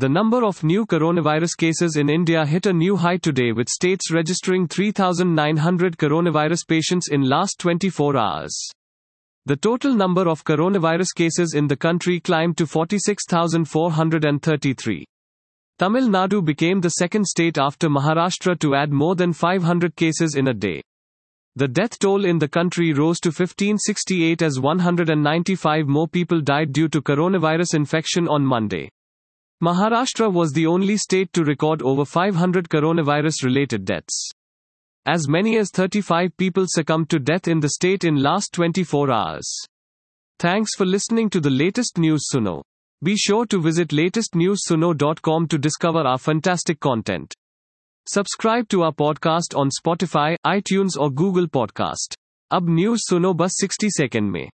The number of new coronavirus cases in India hit a new high today with states registering 3900 coronavirus patients in last 24 hours. The total number of coronavirus cases in the country climbed to 46,433. Tamil Nadu became the second state after Maharashtra to add more than 500 cases in a day. The death toll in the country rose to 1568 as 195 more people died due to coronavirus infection on Monday. Maharashtra was the only state to record over 500 coronavirus related deaths. As many as 35 people succumbed to death in the state in last 24 hours. Thanks for listening to the latest news Suno. Be sure to visit latestnewssuno.com to discover our fantastic content. Subscribe to our podcast on Spotify, iTunes or Google Podcast. अब news सुनो बस 60 second में